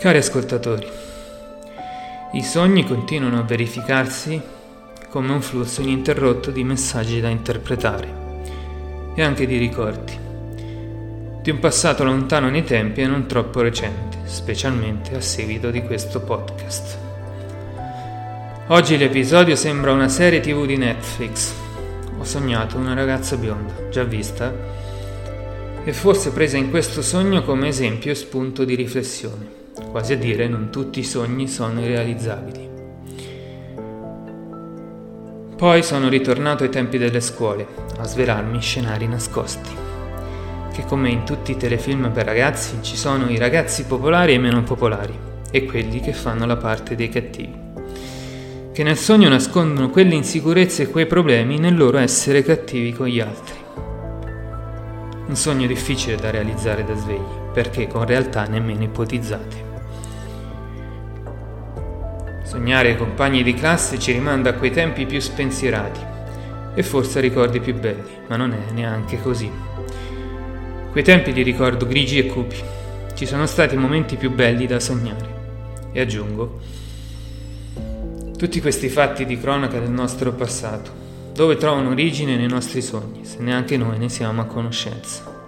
Cari ascoltatori, i sogni continuano a verificarsi come un flusso ininterrotto di messaggi da interpretare e anche di ricordi, di un passato lontano nei tempi e non troppo recente, specialmente a seguito di questo podcast. Oggi l'episodio sembra una serie tv di Netflix. Ho sognato una ragazza bionda, già vista, e forse presa in questo sogno come esempio e spunto di riflessione quasi a dire non tutti i sogni sono irrealizzabili. Poi sono ritornato ai tempi delle scuole, a svelarmi scenari nascosti, che come in tutti i telefilm per ragazzi ci sono i ragazzi popolari e meno popolari, e quelli che fanno la parte dei cattivi, che nel sogno nascondono quelle insicurezze e quei problemi nel loro essere cattivi con gli altri. Un sogno difficile da realizzare da svegli, perché con realtà nemmeno ipotizzate. Sognare i compagni di classe ci rimanda a quei tempi più spensierati e forse a ricordi più belli, ma non è neanche così. Quei tempi li ricordo grigi e cupi. Ci sono stati momenti più belli da sognare. E aggiungo, tutti questi fatti di cronaca del nostro passato, dove trovano origine nei nostri sogni, se neanche noi ne siamo a conoscenza.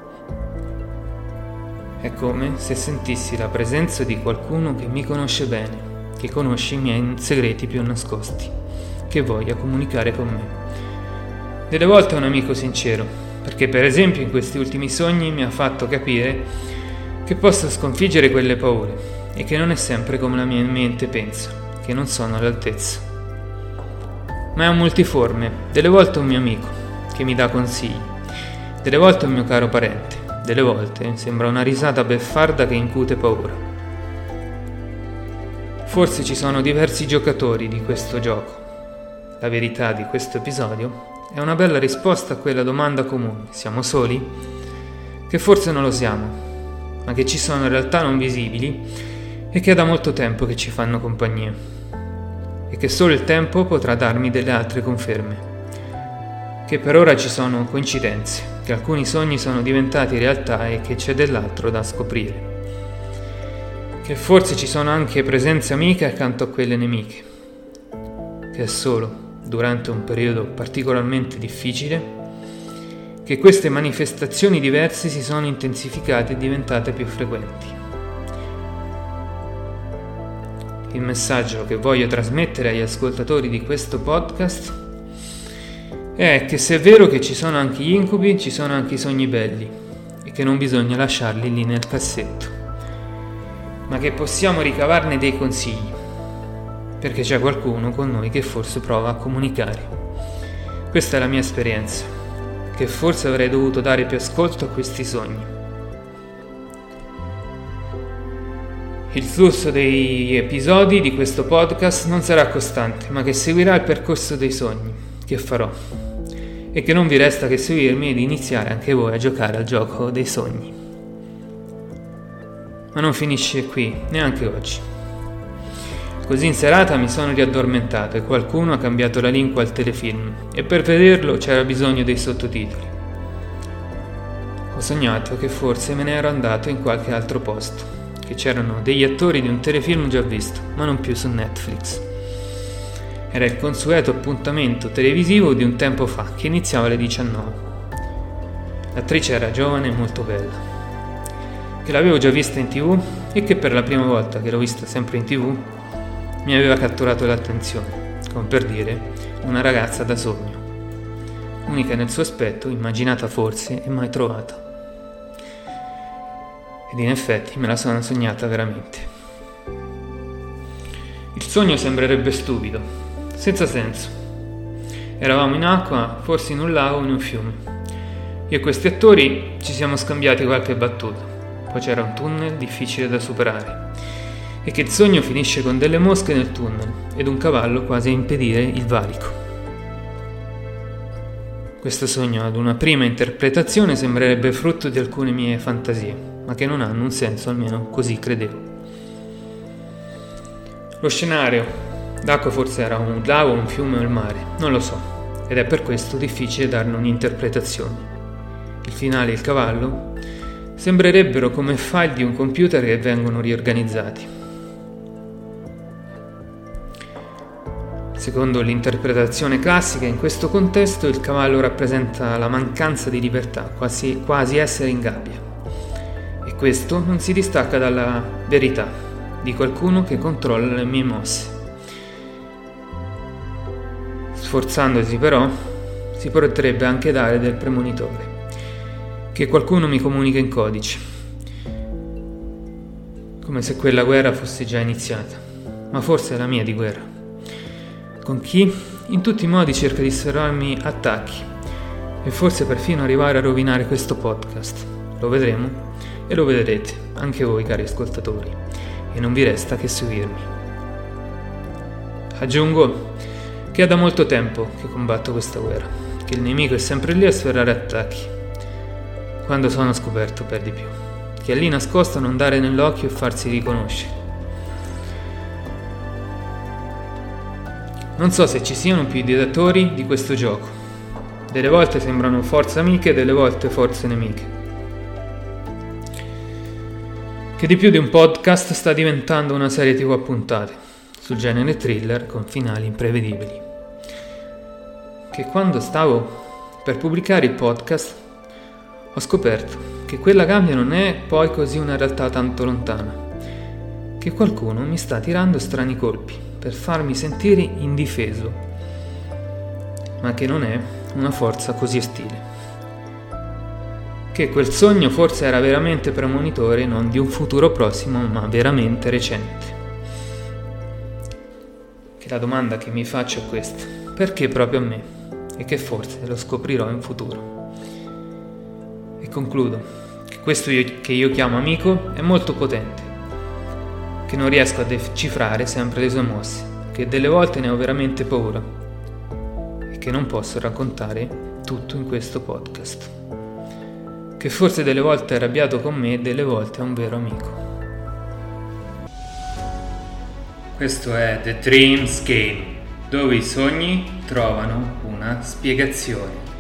È come se sentissi la presenza di qualcuno che mi conosce bene che conosce i miei segreti più nascosti, che voglia comunicare con me. Delle volte è un amico sincero, perché per esempio in questi ultimi sogni mi ha fatto capire che posso sconfiggere quelle paure e che non è sempre come la mia mente pensa, che non sono all'altezza. Ma è un multiforme, delle volte un mio amico, che mi dà consigli, delle volte un mio caro parente, delle volte sembra una risata beffarda che incute paura. Forse ci sono diversi giocatori di questo gioco. La verità di questo episodio è una bella risposta a quella domanda comune. Siamo soli? Che forse non lo siamo, ma che ci sono in realtà non visibili e che è da molto tempo che ci fanno compagnia. E che solo il tempo potrà darmi delle altre conferme. Che per ora ci sono coincidenze, che alcuni sogni sono diventati realtà e che c'è dell'altro da scoprire che forse ci sono anche presenze amiche accanto a quelle nemiche, che è solo durante un periodo particolarmente difficile che queste manifestazioni diverse si sono intensificate e diventate più frequenti. Il messaggio che voglio trasmettere agli ascoltatori di questo podcast è che se è vero che ci sono anche gli incubi, ci sono anche i sogni belli e che non bisogna lasciarli lì nel cassetto ma che possiamo ricavarne dei consigli, perché c'è qualcuno con noi che forse prova a comunicare. Questa è la mia esperienza, che forse avrei dovuto dare più ascolto a questi sogni. Il flusso degli episodi di questo podcast non sarà costante, ma che seguirà il percorso dei sogni che farò e che non vi resta che seguirmi ed iniziare anche voi a giocare al gioco dei sogni. Ma non finisce qui, neanche oggi. Così in serata mi sono riaddormentato e qualcuno ha cambiato la lingua al telefilm e per vederlo c'era bisogno dei sottotitoli. Ho sognato che forse me ne ero andato in qualche altro posto, che c'erano degli attori di un telefilm già visto, ma non più su Netflix. Era il consueto appuntamento televisivo di un tempo fa, che iniziava alle 19. L'attrice era giovane e molto bella che l'avevo già vista in tv e che per la prima volta che l'ho vista sempre in tv mi aveva catturato l'attenzione, come per dire una ragazza da sogno, unica nel suo aspetto, immaginata forse e mai trovata. Ed in effetti me la sono sognata veramente. Il sogno sembrerebbe stupido, senza senso. Eravamo in acqua, forse in un lago o in un fiume. Io e questi attori ci siamo scambiati qualche battuta poi c'era un tunnel difficile da superare e che il sogno finisce con delle mosche nel tunnel ed un cavallo quasi a impedire il valico. Questo sogno ad una prima interpretazione sembrerebbe frutto di alcune mie fantasie, ma che non hanno un senso, almeno così credevo. Lo scenario, D'acqua forse era un lago, un fiume o il mare, non lo so, ed è per questo difficile darne un'interpretazione. Il finale e il cavallo sembrerebbero come file di un computer che vengono riorganizzati. Secondo l'interpretazione classica, in questo contesto il cavallo rappresenta la mancanza di libertà, quasi, quasi essere in gabbia. E questo non si distacca dalla verità di qualcuno che controlla le mie mosse. Sforzandosi però, si potrebbe anche dare del premonitore, che qualcuno mi comunica in codice, come se quella guerra fosse già iniziata, ma forse è la mia di guerra. Con chi? In tutti i modi cerca di serrarmi attacchi. E forse perfino arrivare a rovinare questo podcast. Lo vedremo e lo vedrete anche voi cari ascoltatori. E non vi resta che seguirmi. Aggiungo che è da molto tempo che combatto questa guerra, che il nemico è sempre lì a sferrare attacchi. Quando sono scoperto per di più, che è lì nascosto a non dare nell'occhio e farsi riconoscere Non so se ci siano più ideatori di questo gioco. Delle volte sembrano forze amiche, delle volte forze nemiche. Che di più di un podcast sta diventando una serie tv a puntate, sul genere thriller con finali imprevedibili. Che quando stavo per pubblicare il podcast ho scoperto che quella gabbia non è poi così una realtà tanto lontana, che qualcuno mi sta tirando strani colpi per farmi sentire indifeso, ma che non è una forza così ostile. Che quel sogno forse era veramente premonitore non di un futuro prossimo, ma veramente recente. La domanda che mi faccio è questa: perché proprio a me? E che forse lo scoprirò in futuro. E concludo che questo che io chiamo amico è molto potente che non riesco a decifrare sempre le sue mosse, che delle volte ne ho veramente paura e che non posso raccontare tutto in questo podcast. Che forse delle volte è arrabbiato con me e delle volte è un vero amico. Questo è The Dreams Game, dove i sogni trovano una spiegazione.